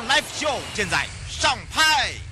Live Show 现在上拍。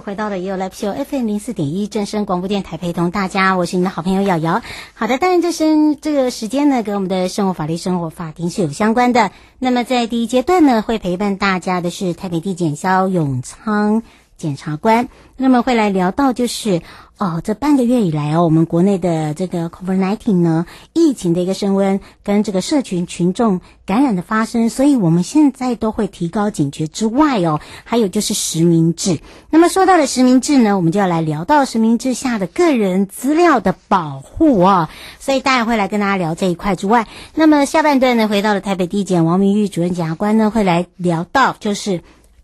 回到了也有来听 FM 零四点一正声广播电台，陪同大家，我是你的好朋友瑶瑶。好的，当然这是这个时间呢，跟我们的生活法律、生活法庭是有相关的。那么在第一阶段呢，会陪伴大家的是台北地检萧永昌检察官，那么会来聊到就是。哦，这半个月以来哦，我们国内的这个 COVID-19 呢，疫情的一个升温，跟这个社群群众感染的发生，所以我们现在都会提高警觉之外哦，还有就是实名制。那么说到了实名制呢，我们就要来聊到实名制下的个人资料的保护、哦，所以大家会来跟大家聊这一块之外，那么下半段呢，回到了台北地检王明玉主任检察官呢，会来聊到就是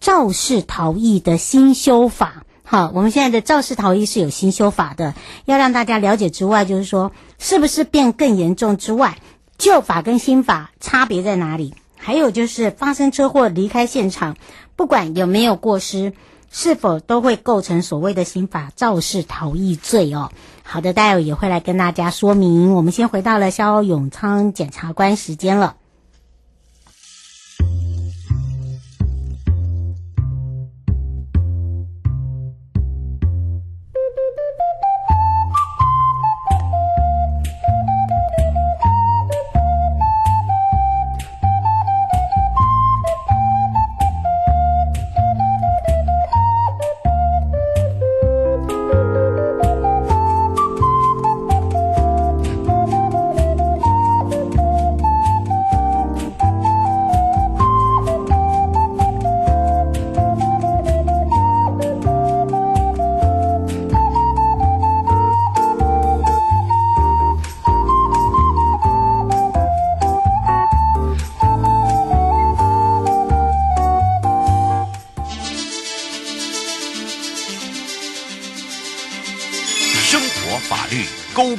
肇事逃逸的新修法。好，我们现在的肇事逃逸是有新修法的，要让大家了解之外，就是说是不是变更严重之外，旧法跟新法差别在哪里？还有就是发生车祸离开现场，不管有没有过失，是否都会构成所谓的新法肇事逃逸罪哦。好的，待会也会来跟大家说明。我们先回到了肖永昌检察官时间了。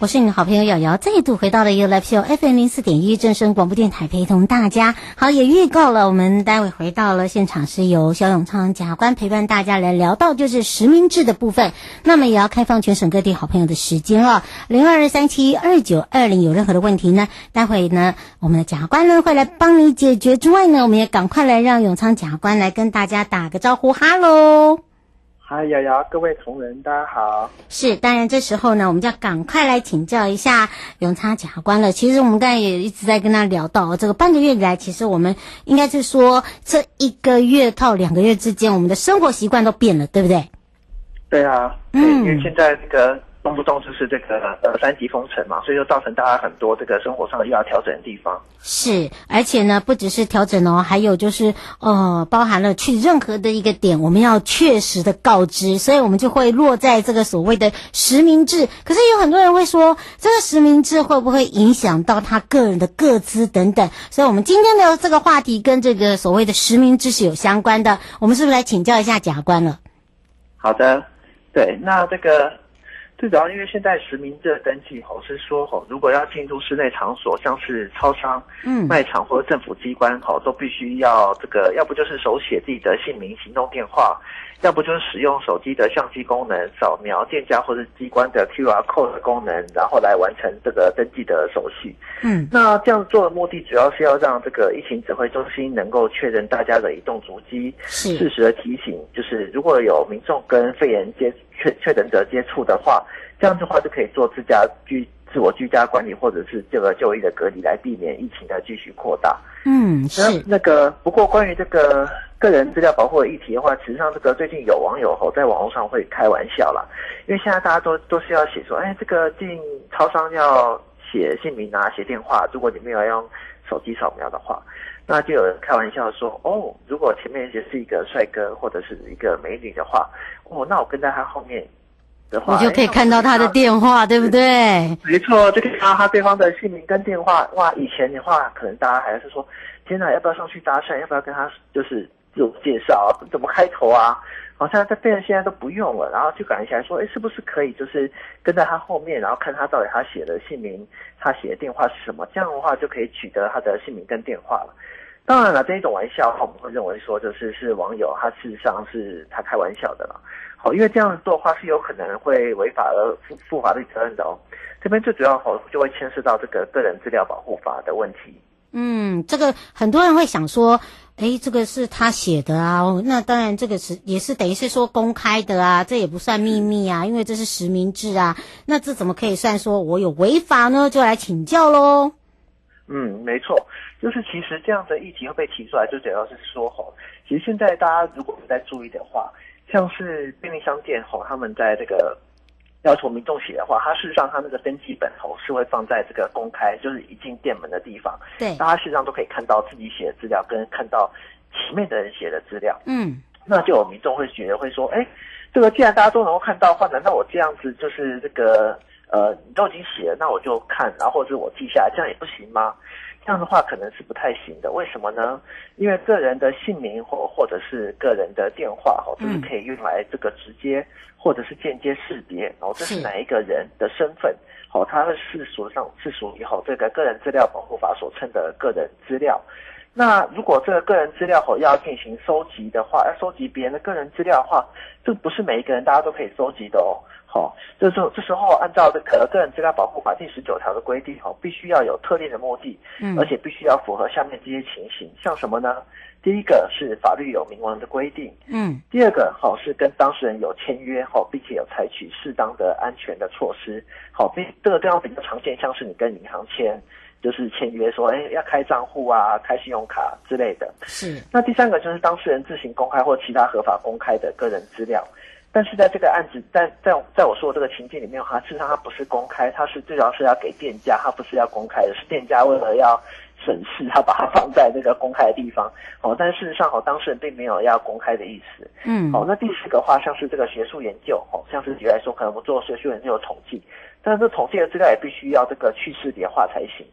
我是你的好朋友瑶瑶，再度回到了 You Live Show FM 零四点一正声广播电台，陪同大家。好，也预告了，我们待会回到了现场，是由肖永昌检察官陪伴大家来聊到就是实名制的部分。那么也要开放全省各地好朋友的时间哦，零二三七二九二零，有任何的问题呢，待会呢，我们的检察官呢会来帮你解决。之外呢，我们也赶快来让永昌检察官来跟大家打个招呼，哈喽。嗨，瑶瑶，各位同仁，大家好。是，当然这时候呢，我们就要赶快来请教一下永昌检察官了。其实我们刚才也一直在跟他聊到，这个半个月以来，其实我们应该是说，这一个月到两个月之间，我们的生活习惯都变了，对不对？对啊，嗯，因为现在这个。动不动就是这个呃三级封城嘛，所以就造成大家很多这个生活上又要调整的地方。是，而且呢，不只是调整哦，还有就是呃，包含了去任何的一个点，我们要确实的告知，所以我们就会落在这个所谓的实名制。可是有很多人会说，这个实名制会不会影响到他个人的个资等等？所以我们今天的这个话题跟这个所谓的实名制是有相关的。我们是不是来请教一下贾官了？好的，对，那这个。最主要因为现在实名制登记吼是说吼，如果要进入室内场所，像是超商、嗯卖场或者政府机关吼，都必须要这个，要不就是手写自己的姓名、行动电话。要不就是使用手机的相机功能扫描店家或者机关的 QR code 的功能，然后来完成这个登记的手续。嗯，那这样做的目的主要是要让这个疫情指挥中心能够确认大家的移动足迹，是适时的提醒，就是如果有民众跟肺炎接确确诊者接触的话，这样的话就可以做自家居自我居家管理或者是这个就医的隔离，来避免疫情的继续扩大。嗯，是那个不过关于这个。个人资料保护的议题的话，实际上这个最近有网友吼在网络上会开玩笑啦，因为现在大家都都是要写说，哎，这个进超商要写姓名啊，写电话，如果你没有用手机扫描的话，那就有人开玩笑说，哦，如果前面也是一个帅哥或者是一个美女的话，哦，那我跟在他后面的话，你就可以看到他的电话，对不对？没错，就可以看到他对方的姓名跟电话。哇，以前的话，可能大家还是说，天哪，要不要上去搭讪？要不要跟他就是？自我介绍怎么开头啊？好像在病人现在都不用了，然后就感觉起来说，哎，是不是可以就是跟在他后面，然后看他到底他写的姓名，他写的电话是什么？这样的话就可以取得他的姓名跟电话了。当然了，这一种玩笑话，我们会认为说，就是是网友他事实上是他开玩笑的了。好，因为这样做的话是有可能会违法而负负法律责任的哦。这边最主要哦就会牵涉到这个个人资料保护法的问题。嗯，这个很多人会想说，诶，这个是他写的啊，那当然这个是也是等于是说公开的啊，这也不算秘密啊，因为这是实名制啊，那这怎么可以算说我有违法呢？就来请教喽。嗯，没错，就是其实这样的议题会被提出来，就主要是说吼，其实现在大家如果不再注意的话，像是便利商店吼，他们在这个。要求民众写的话，他事实上他那个登记本吼是会放在这个公开，就是一进店门的地方，对，大家事实上都可以看到自己写的资料，跟看到前面的人写的资料，嗯，那就有民众会觉得会说，哎，这个既然大家都能够看到的话，难道我这样子就是这个呃，你都已经写了，那我就看，然后或者是我记下来，这样也不行吗？这样的话可能是不太行的，为什么呢？因为个人的姓名或或者是个人的电话，哦，都是可以用来这个直接或者是间接识别，哦，这是哪一个人的身份，哦，它是属上是属于哦这个个人资料保护法所称的个人资料。那如果这个个人资料哦要进行收集的话，要收集别人的个人资料的话，这不是每一个人大家都可以收集的哦。好，这时候这时候按照这个个人资料保护法第十九条的规定，哈，必须要有特定的目的，嗯，而且必须要符合下面这些情形，像什么呢？第一个是法律有明文的规定，嗯，第二个好是跟当事人有签约，好，并且有采取适当的安全的措施，好，并这个地方比较常见，像是你跟银行签，就是签约说，哎，要开账户啊，开信用卡之类的，是。那第三个就是当事人自行公开或其他合法公开的个人资料。但是在这个案子，在在在我说的这个情境里面，的话，事实上它不是公开，它是最主要是要给店家，它不是要公开的，是店家为了要省事，他把它放在那个公开的地方，哦，但事实上，哦，当事人并没有要公开的意思，嗯，哦，那第四个话，像是这个学术研究，哦，像是举例来说，可能我们做学术研究有统计，但是这统计的资料也必须要这个去识别化才行。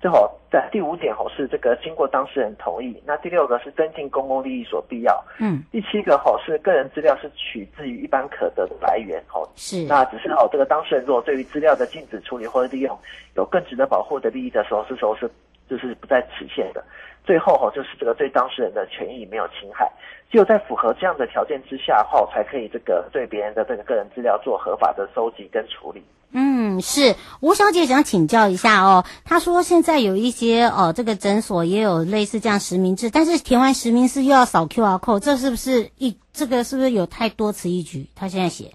最好，在第五点吼是这个经过当事人同意，那第六个是增进公共利益所必要，嗯，第七个吼是个人资料是取自于一般可得的来源，吼。是，那只是吼这个当事人如果对于资料的禁止处理或者利用有更值得保护的利益的时候，是时候是就是不在此限的。最后哈就是这个对当事人的权益没有侵害，只有在符合这样的条件之下后，才可以这个对别人的这个个人资料做合法的收集跟处理。嗯，是吴小姐想请教一下哦。她说现在有一些哦，这个诊所也有类似这样实名制，但是填完实名制又要扫 QR code，这是不是一这个是不是有太多此一举？她现在写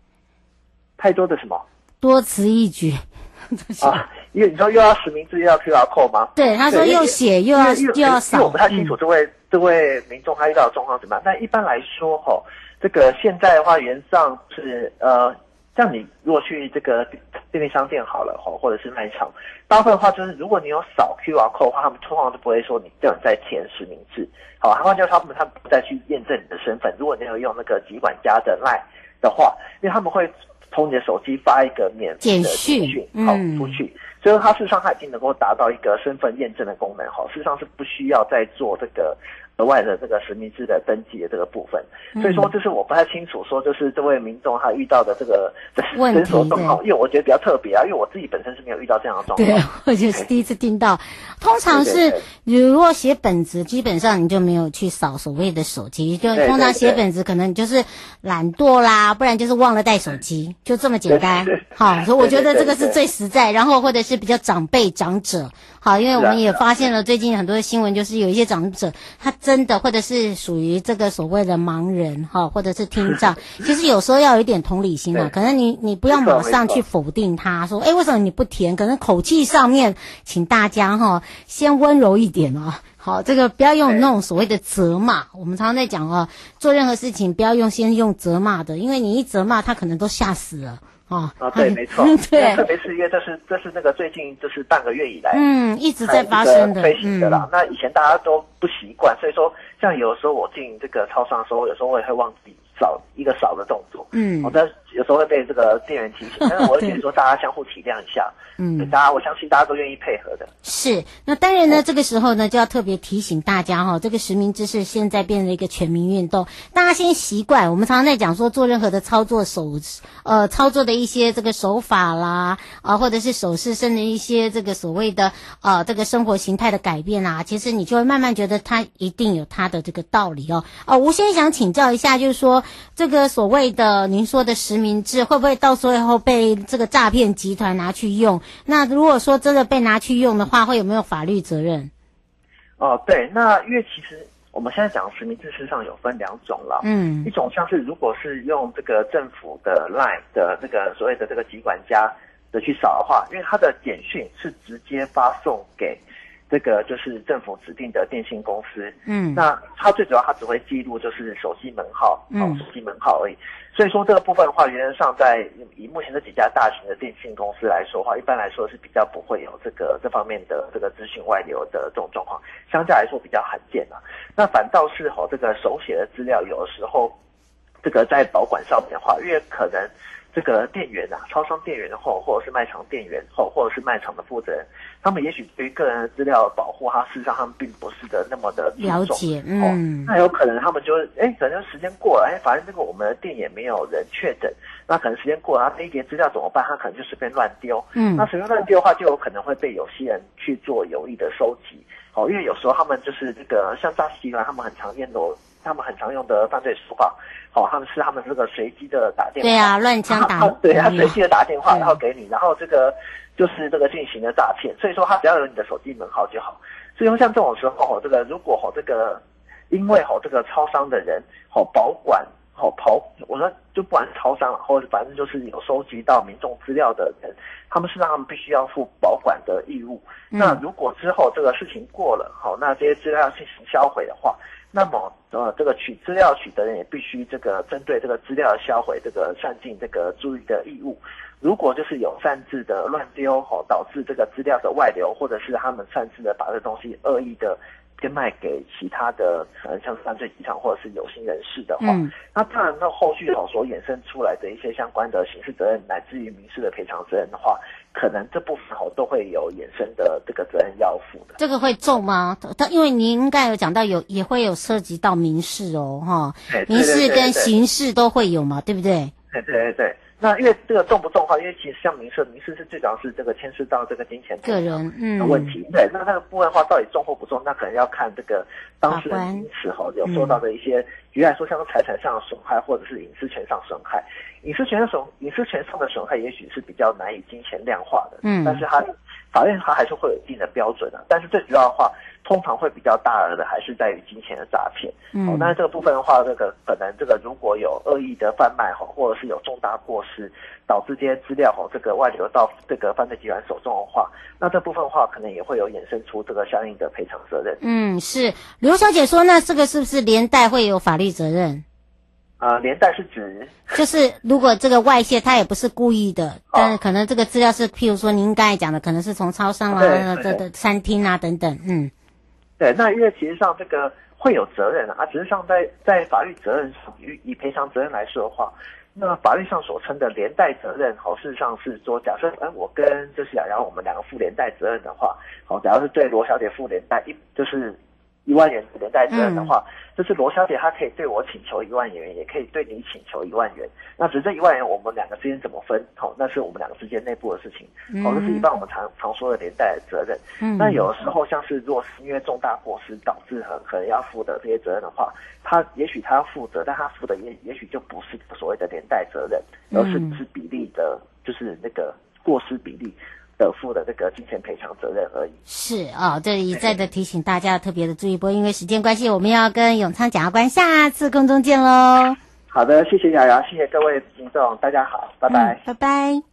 太多的什么？多此一举 啊？因为你说又要实名制又要 QR code 吗？对，他说又写又要又要扫，因为我不太清楚这位、嗯、这位民众他遇到的状况怎么样。但一般来说哈、哦，这个现在的话原上是呃。像你如果去这个便利商店好了吼，或者是卖场，大部分的话就是，如果你有扫 QR code 的话，他们通常都不会说你叫你再填实名制。好，换句话说，他们他们不再去验证你的身份。如果你有用那个集管家的 LINE 的话，因为他们会从你的手机发一个免费的简讯，好出去，就是它事实上它已经能够达到一个身份验证的功能。哈，事实上是不需要再做这个额外的这个实名制的登记的这个部分。所以说，就是我不太清楚说，就是这位民众他遇到的这个 诊所状况，因为我觉得比较特别啊，因为我自己本身是没有遇到这样的状况。对，我就是第一次听到。通常是你如果写本子，基本上你就没有去扫所谓的手机，就通常写本子可能你就是懒惰啦，不然就是忘了带手机，就这么简单。好，所以我觉得这个是最实在，然后或者是比较长辈长者。好，因为我们也发现了最近很多的新闻，就是有一些长者，他真的或者是属于这个所谓的盲人，哈，或者是听障，其实有时候要有一点同理心啊，可能你你不要马上去否定他，说，哎，为什么你不填？可能口气上面，请大家哈先温柔一点哦。好，这个不要用那种所谓的责骂，我们常常在讲哦，做任何事情不要用先用责骂的，因为你一责骂他，可能都吓死了。哦啊，对，没错，对，特别是因为这是这是那个最近就是半个月以来，嗯，一直在发生的，飞行的啦。嗯、那以前大家都不习惯，所以说，像有时候我进这个超商的时候，有时候我也会忘记扫一个扫的动作，嗯，我在。有时候会被这个店员提醒，但是我会觉得说大家相互体谅一下，嗯，大家我相信大家都愿意配合的。是，那当然呢，这个时候呢就要特别提醒大家哈，这个实名制是现在变成一个全民运动，大家先习惯。我们常常在讲说做任何的操作手，呃，操作的一些这个手法啦，啊，或者是手势，甚至一些这个所谓的呃这个生活形态的改变啊，其实你就会慢慢觉得它一定有它的这个道理哦。哦，吴先想请教一下，就是说这个所谓的您说的实名。名字会不会到时候被这个诈骗集团拿去用？那如果说真的被拿去用的话，会有没有法律责任？哦，对，那因为其实我们现在讲实名制，事实上有分两种了。嗯，一种像是如果是用这个政府的 LINE 的这个所谓的这个疾管家的去扫的话，因为它的简讯是直接发送给。这个就是政府指定的电信公司，嗯，那它最主要它只会记录就是手机门号，嗯，手机门号而已。所以说这个部分的话，原则上在以目前这几家大型的电信公司来说的话，一般来说是比较不会有这个这方面的这个资讯外流的这种状况，相较来说比较罕见啊。那反倒是吼这个手写的资料，有的时候这个在保管上面的话，因为可能。这个店员啊，超商店员或或者是卖场店员或或者是卖场的负责人，他们也许对于个人的资料保护，他事实上他们并不是的那么的了解，嗯、哦，那有可能他们就哎，可能时间过了，哎，反正这个我们的店也没有人确诊，那可能时间过了，他这一叠资料怎么办？他可能就随便乱丢，嗯，那随便乱丢的话，就有可能会被有些人去做有意的收集，哦，因为有时候他们就是这个像诈骗集团，他们很常见的，他们很常用的犯罪手法。哦，他们是他们这个随机的打电话，对啊，乱枪打，对他随机的打电话，然后给你，然后这个就是这个进行的诈骗。所以说，他只要有你的手机门号就好。所以说，像这种时候，这个如果吼这个，因为吼这个超商的人吼保管吼跑，我说就不管是超商了，或者反正就是有收集到民众资料的人，他们是让他们必须要负保管的义务。嗯、那如果之后这个事情过了，好，那这些资料要进行销毁的话。那么，呃，这个取资料取得人也必须这个针对这个资料销毁，这个善尽这个注意的义务。如果就是有擅自的乱丢，吼，导致这个资料的外流，或者是他们擅自的把这东西恶意的变卖给其他的，可能，像是犯罪集团或者是有心人士的话，嗯、那当然，那后续吼所衍生出来的一些相关的刑事责任，乃至于民事的赔偿责任的话。可能这部分哦都会有衍生的这个责任要负的。这个会重吗？他因为您应该有讲到有也会有涉及到民事哦，哈，民事跟刑事都会有嘛，对不？对对对对。那因为这个重不重的话，因为其实像民事，民事是最主要是这个牵涉到这个金钱个人嗯的问题。嗯、对，那那个部分的话到底重或不重，那可能要看这个当事人因此哈有受到的一些，举例来说像财产上的损害或者是隐私权上损害。隐私权的损，隐私权上的损害，也许是比较难以金钱量化的，嗯，但是它法院它还是会有一定的标准的，啊，但是最主要的话，通常会比较大额的，还是在于金钱的诈骗，嗯，哦，但是这个部分的话，这个可能这个如果有恶意的贩卖哈，或者是有重大过失，导致这些资料哈，这个外流到这个犯罪集团手中的话，那这部分的话，可能也会有衍生出这个相应的赔偿责任。嗯，是刘小姐说，那这个是不是连带会有法律责任？啊、呃，连带是指，就是如果这个外泄，他也不是故意的，哦、但是可能这个资料是，譬如说您刚才讲的，可能是从超商啊、这的餐厅啊等等，嗯，对，那因为其实上这个会有责任啊，只是上在在法律责任上，以以赔偿责任来说的话，那法律上所称的连带责任，好，事实上是说，假设哎，我跟就是雅瑶我们两个负连带责任的话，好，假如是对罗小姐负连带一就是。一万元的连带责任的话，嗯、就是罗小姐她可以对我请求一万元，也可以对你请求一万元。那只是这一万元我们两个之间怎么分？好、哦，那是我们两个之间内部的事情。好、哦，这是一般我们常常说的连带责任。嗯，那有的时候像是如果是因为重大过失导致很可能要负的这些责任的话，他也许他要负责，但他负的也也许就不是所谓的连带责任，而是是比例的，就是那个过失比例。的负的这个金钱赔偿责任而已。是啊、哦，这里一再的提醒大家特别的注意，不过因为时间关系，我们要跟永昌检察官下次空中见喽。好的，谢谢瑶瑶，谢谢各位听众，大家好，拜拜，嗯、拜拜。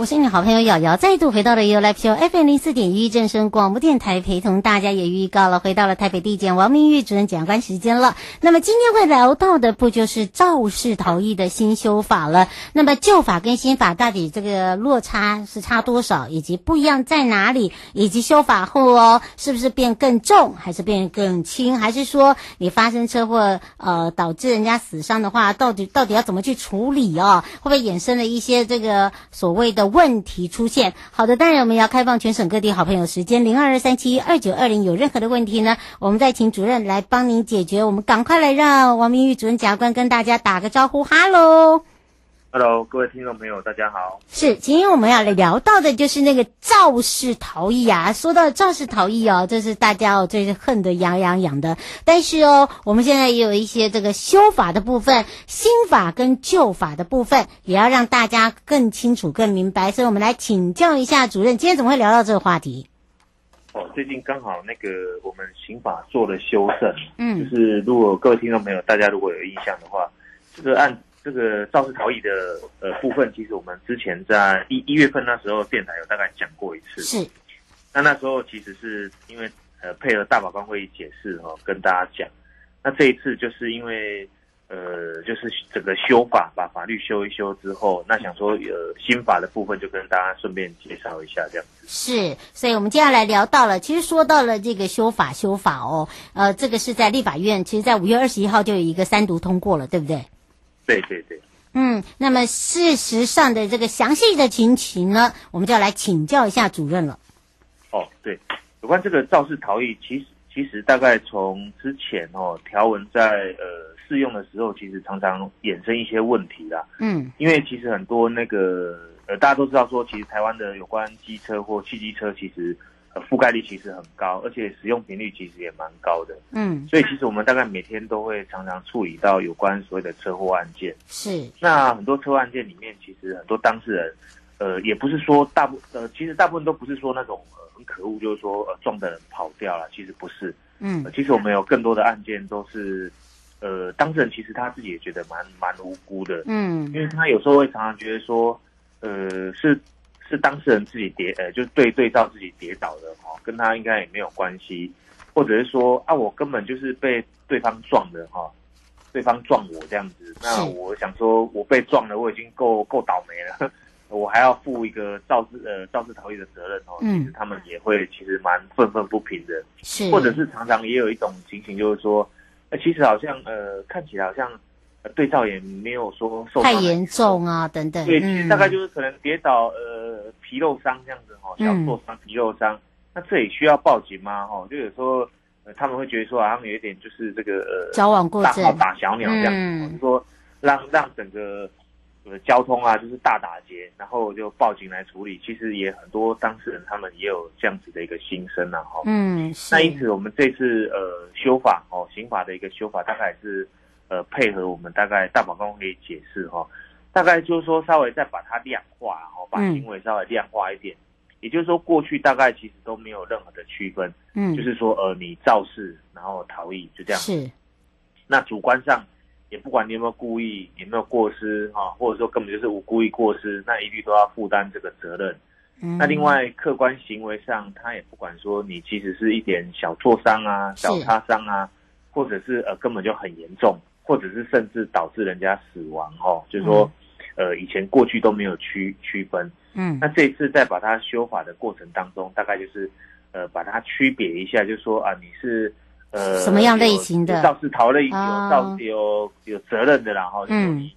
我是你好朋友瑶瑶，再度回到了 You Live Show FM 零四点一正声广播电台，陪同大家也预告了回到了台北地检王明玉主任检察官时间了。那么今天会聊到的不就是肇事逃逸的新修法了？那么旧法跟新法到底这个落差是差多少，以及不一样在哪里？以及修法后哦，是不是变更重，还是变更轻？还是说你发生车祸呃导致人家死伤的话，到底到底要怎么去处理哦？会不会衍生了一些这个所谓的？问题出现，好的，当然我们要开放全省各地好朋友时间零二二三七二九二零，有任何的问题呢，我们再请主任来帮您解决。我们赶快来让王明玉主任甲官跟大家打个招呼，哈喽。Hello，各位听众朋友，大家好。是，今天我们要来聊到的就是那个肇事逃逸啊。说到肇事逃逸哦，这是大家哦最恨得痒痒痒的。但是哦，我们现在也有一些这个修法的部分，新法跟旧法的部分，也要让大家更清楚、更明白。所以我们来请教一下主任，今天怎么会聊到这个话题？哦，最近刚好那个我们刑法做了修正，嗯，就是如果各位听众朋友大家如果有印象的话，这个案。这个肇事逃逸的呃部分，其实我们之前在一一月份那时候电台有大概讲过一次。是。那那时候其实是因为呃配合大法官会议解释哈、哦，跟大家讲。那这一次就是因为呃就是整个修法，把法律修一修之后，那想说呃新法的部分就跟大家顺便介绍一下这样子。是。所以我们接下来聊到了，其实说到了这个修法修法哦，呃这个是在立法院，其实在五月二十一号就有一个三读通过了，对不对？对对对，嗯，那么事实上的这个详细的情形呢，我们就要来请教一下主任了。哦，对，有关这个肇事逃逸，其实其实大概从之前哦条文在呃适用的时候，其实常常衍生一些问题啦。嗯，因为其实很多那个呃大家都知道说，其实台湾的有关机车或汽机车，其实。呃，覆盖率其实很高，而且使用频率其实也蛮高的。嗯，所以其实我们大概每天都会常常处理到有关所谓的车祸案件。是。那很多车祸案件里面，其实很多当事人，呃，也不是说大部，呃，其实大部分都不是说那种呃很可恶，就是说呃撞的人跑掉了，其实不是。嗯、呃。其实我们有更多的案件都是，呃，当事人其实他自己也觉得蛮蛮无辜的。嗯。因为他有时候会常常觉得说，呃，是。是当事人自己跌，呃，就是对对照自己跌倒的哈，跟他应该也没有关系，或者是说啊，我根本就是被对方撞的哈，对方撞我这样子，那我想说我被撞了，我已经够够倒霉了，我还要负一个肇事呃肇事逃逸的责任哦，其实他们也会其实蛮愤愤不平的，是，或者是常常也有一种情形，就是说，呃，其实好像呃看起来好像。对照也没有说受太严重啊，等等。对，其实大概就是可能跌倒，呃，皮肉伤这样子哦，小挫伤、皮肉伤。那这也需要报警吗？哦，就有时候他们会觉得说，好像有一点就是这个呃，矫枉过正，大打小鸟这样子，说让让整个呃交通啊，就是大打劫，然后就报警来处理。其实也很多当事人他们也有这样子的一个心声啊，哈。嗯，那因此我们这次呃修法哦，刑法的一个修法，大概是。呃，配合我们大概大法官可以解释哈，大概就是说稍微再把它量化，然后把行为稍微量化一点。也就是说，过去大概其实都没有任何的区分，嗯，就是说，呃，你肇事然后逃逸就这样。是。那主观上也不管你有没有故意，有没有过失哈，或者说根本就是无故意过失，那一律都要负担这个责任。嗯。那另外客观行为上，他也不管说你其实是一点小挫伤啊、小擦伤啊，或者是呃根本就很严重，或者是甚至导致人家死亡哈，就是说。嗯呃，以前过去都没有区区分，嗯，那这一次在把它修法的过程当中，大概就是，呃，把它区别一下，就是说啊，你是呃什么样类型的肇事逃逸有到底有有责任的啦，哈，嗯，你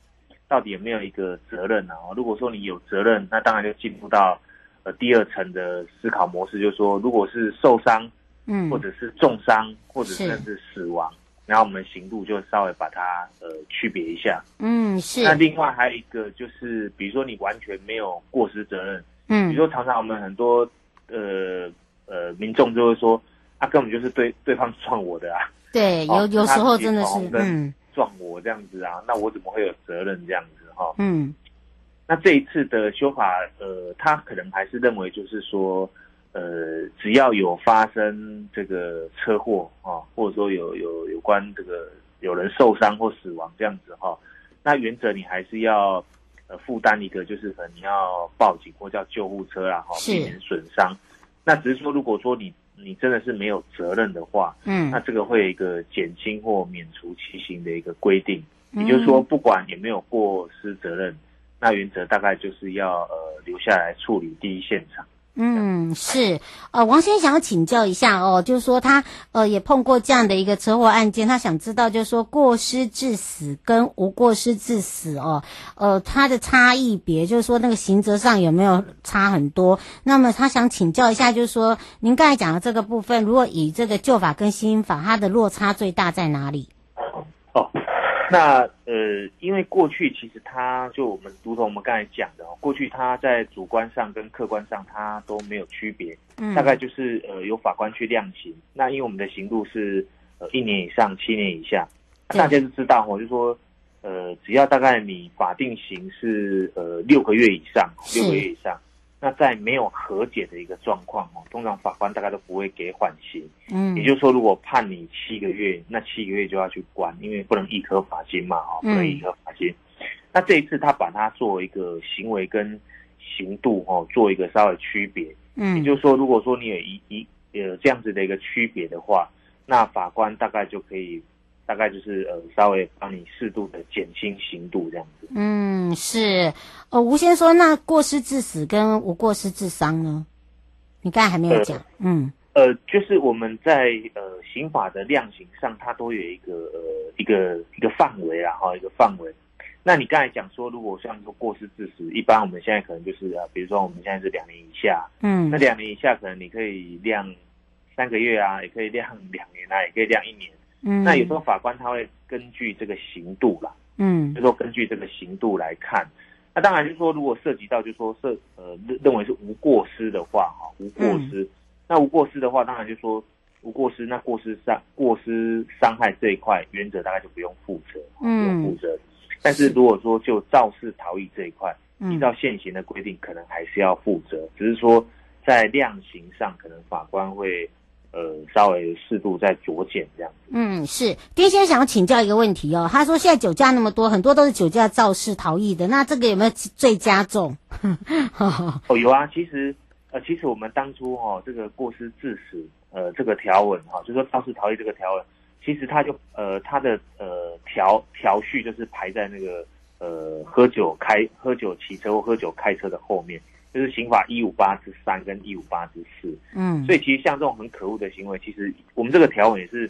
到底有没有一个责任呢？如果说你有责任，那当然就进入到呃第二层的思考模式，就是说，如果是受伤，嗯，或者是重伤，或者甚至死亡。然后我们刑度就稍微把它呃区别一下，嗯是。那另外还有一个就是，比如说你完全没有过失责任，嗯，比如说常常我们很多呃呃民众就会说，他、啊、根本就是对对方撞我的啊，对，有有时候真的是嗯撞我这样子啊、嗯，那我怎么会有责任这样子哈、哦？嗯，那这一次的修法呃，他可能还是认为就是说。呃，只要有发生这个车祸啊，或者说有有有关这个有人受伤或死亡这样子哈，那原则你还是要呃负担一个，就是可能你要报警或叫救护车啦哈，避免损伤。那只是说，如果说你你真的是没有责任的话，嗯，那这个会有一个减轻或免除其刑的一个规定，也就是说，不管有没有过失责任，那原则大概就是要呃留下来处理第一现场。嗯，是，呃，王先生想要请教一下哦，就是说他呃也碰过这样的一个车祸案件，他想知道就是说过失致死跟无过失致死哦，呃，它的差异别，就是说那个刑责上有没有差很多？那么他想请教一下，就是说您刚才讲的这个部分，如果以这个旧法跟新法，它的落差最大在哪里？哦。那呃，因为过去其实他就我们如同我们刚才讲的哦，过去他在主观上跟客观上他都没有区别，嗯，大概就是呃由法官去量刑。那因为我们的刑度是呃一年以上七年以下，大家都知道哦，就说呃只要大概你法定刑是呃六个月以上，六个月以上。那在没有和解的一个状况哦，通常法官大概都不会给缓刑。嗯，也就是说，如果判你七个月，那七个月就要去关，因为不能一颗罚金嘛，哈，不能一颗罚金。那这一次他把它作为一个行为跟刑度哦，做一个稍微区别。嗯，也就是说，如果说你有一一呃这样子的一个区别的话，那法官大概就可以。大概就是呃，稍微帮你适度的减轻刑度这样子。嗯，是。呃，吴先说，那过失致死跟无过失致伤呢？你刚才还没有讲。嗯。呃，就是我们在呃刑法的量刑上，它都有一个呃一个一个范围啦，哈，一个范围。那你刚才讲说，如果像说过失致死，一般我们现在可能就是啊，比如说我们现在是两年以下，嗯，那两年以下可能你可以量三个月啊，也可以量两年啊，也可以量一年。嗯，那有时候法官他会根据这个刑度啦，嗯，就说根据这个刑度来看，那当然就是说，如果涉及到就是说涉呃认认为是无过失的话，哈，无过失，嗯，那无过失的话，当然就是说无过失，那过失伤过失伤害这一块，原则大概就不用负责，嗯，不用负责。但是如果说就肇事逃逸这一块，依照现行的规定，可能还是要负责，只是说在量刑上，可能法官会。呃，稍微适度再酌减这样子。嗯，是。丁先生想要请教一个问题哦，他说现在酒驾那么多，很多都是酒驾肇事逃逸的，那这个有没有罪加重？哦，有啊。其实，呃，其实我们当初哈、哦，这个过失致死，呃，这个条文哈、哦，就说肇事逃逸这个条文，其实它就呃，它的呃条条序就是排在那个呃喝酒开喝酒骑车或喝酒开车的后面。就是刑法一五八之三跟一五八之四，嗯，所以其实像这种很可恶的行为，其实我们这个条文也是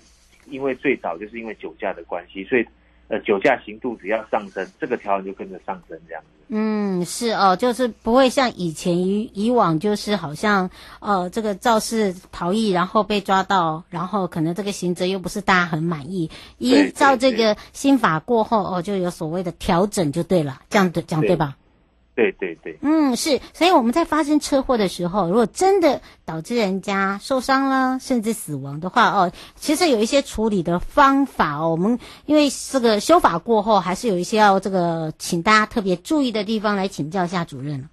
因为最早就是因为酒驾的关系，所以呃酒驾刑度只要上升，这个条文就跟着上升这样子。嗯，是哦，就是不会像以前以以往就是好像呃这个肇事逃逸，然后被抓到，然后可能这个刑责又不是大家很满意，依照这个新法过后哦，就有所谓的调整就对了，这样对讲对吧？对对对，嗯，是，所以我们在发生车祸的时候，如果真的导致人家受伤了，甚至死亡的话，哦，其实有一些处理的方法哦。我们因为这个修法过后，还是有一些要这个请大家特别注意的地方，来请教一下主任。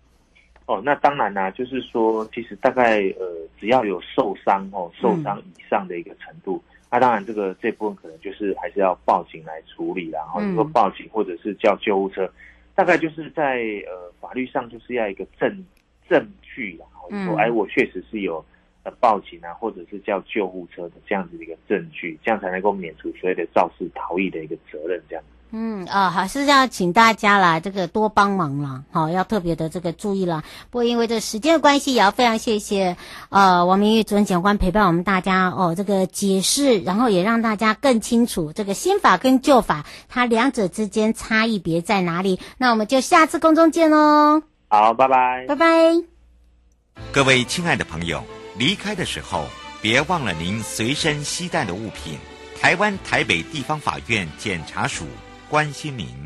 哦，那当然啦、啊，就是说，其实大概呃，只要有受伤哦，受伤以上的一个程度，那、嗯啊、当然这个这部分可能就是还是要报警来处理啦。然后你说报警或者是叫救护车，大概就是在呃法律上就是要一个证证据啦，然后说哎，我确实是有呃报警啊，或者是叫救护车的这样子的一个证据，这样才能够免除所谓的肇事逃逸的一个责任，这样。嗯啊，还是要请大家啦，这个多帮忙啦，好，要特别的这个注意啦。不过因为这时间的关系，也要非常谢谢呃王明玉主任检察官陪伴我们大家哦，这个解释，然后也让大家更清楚这个新法跟旧法它两者之间差异别在哪里。那我们就下次空中见喽。好，拜拜，拜拜。各位亲爱的朋友，离开的时候别忘了您随身携带的物品。台湾台北地方法院检察署。关心您。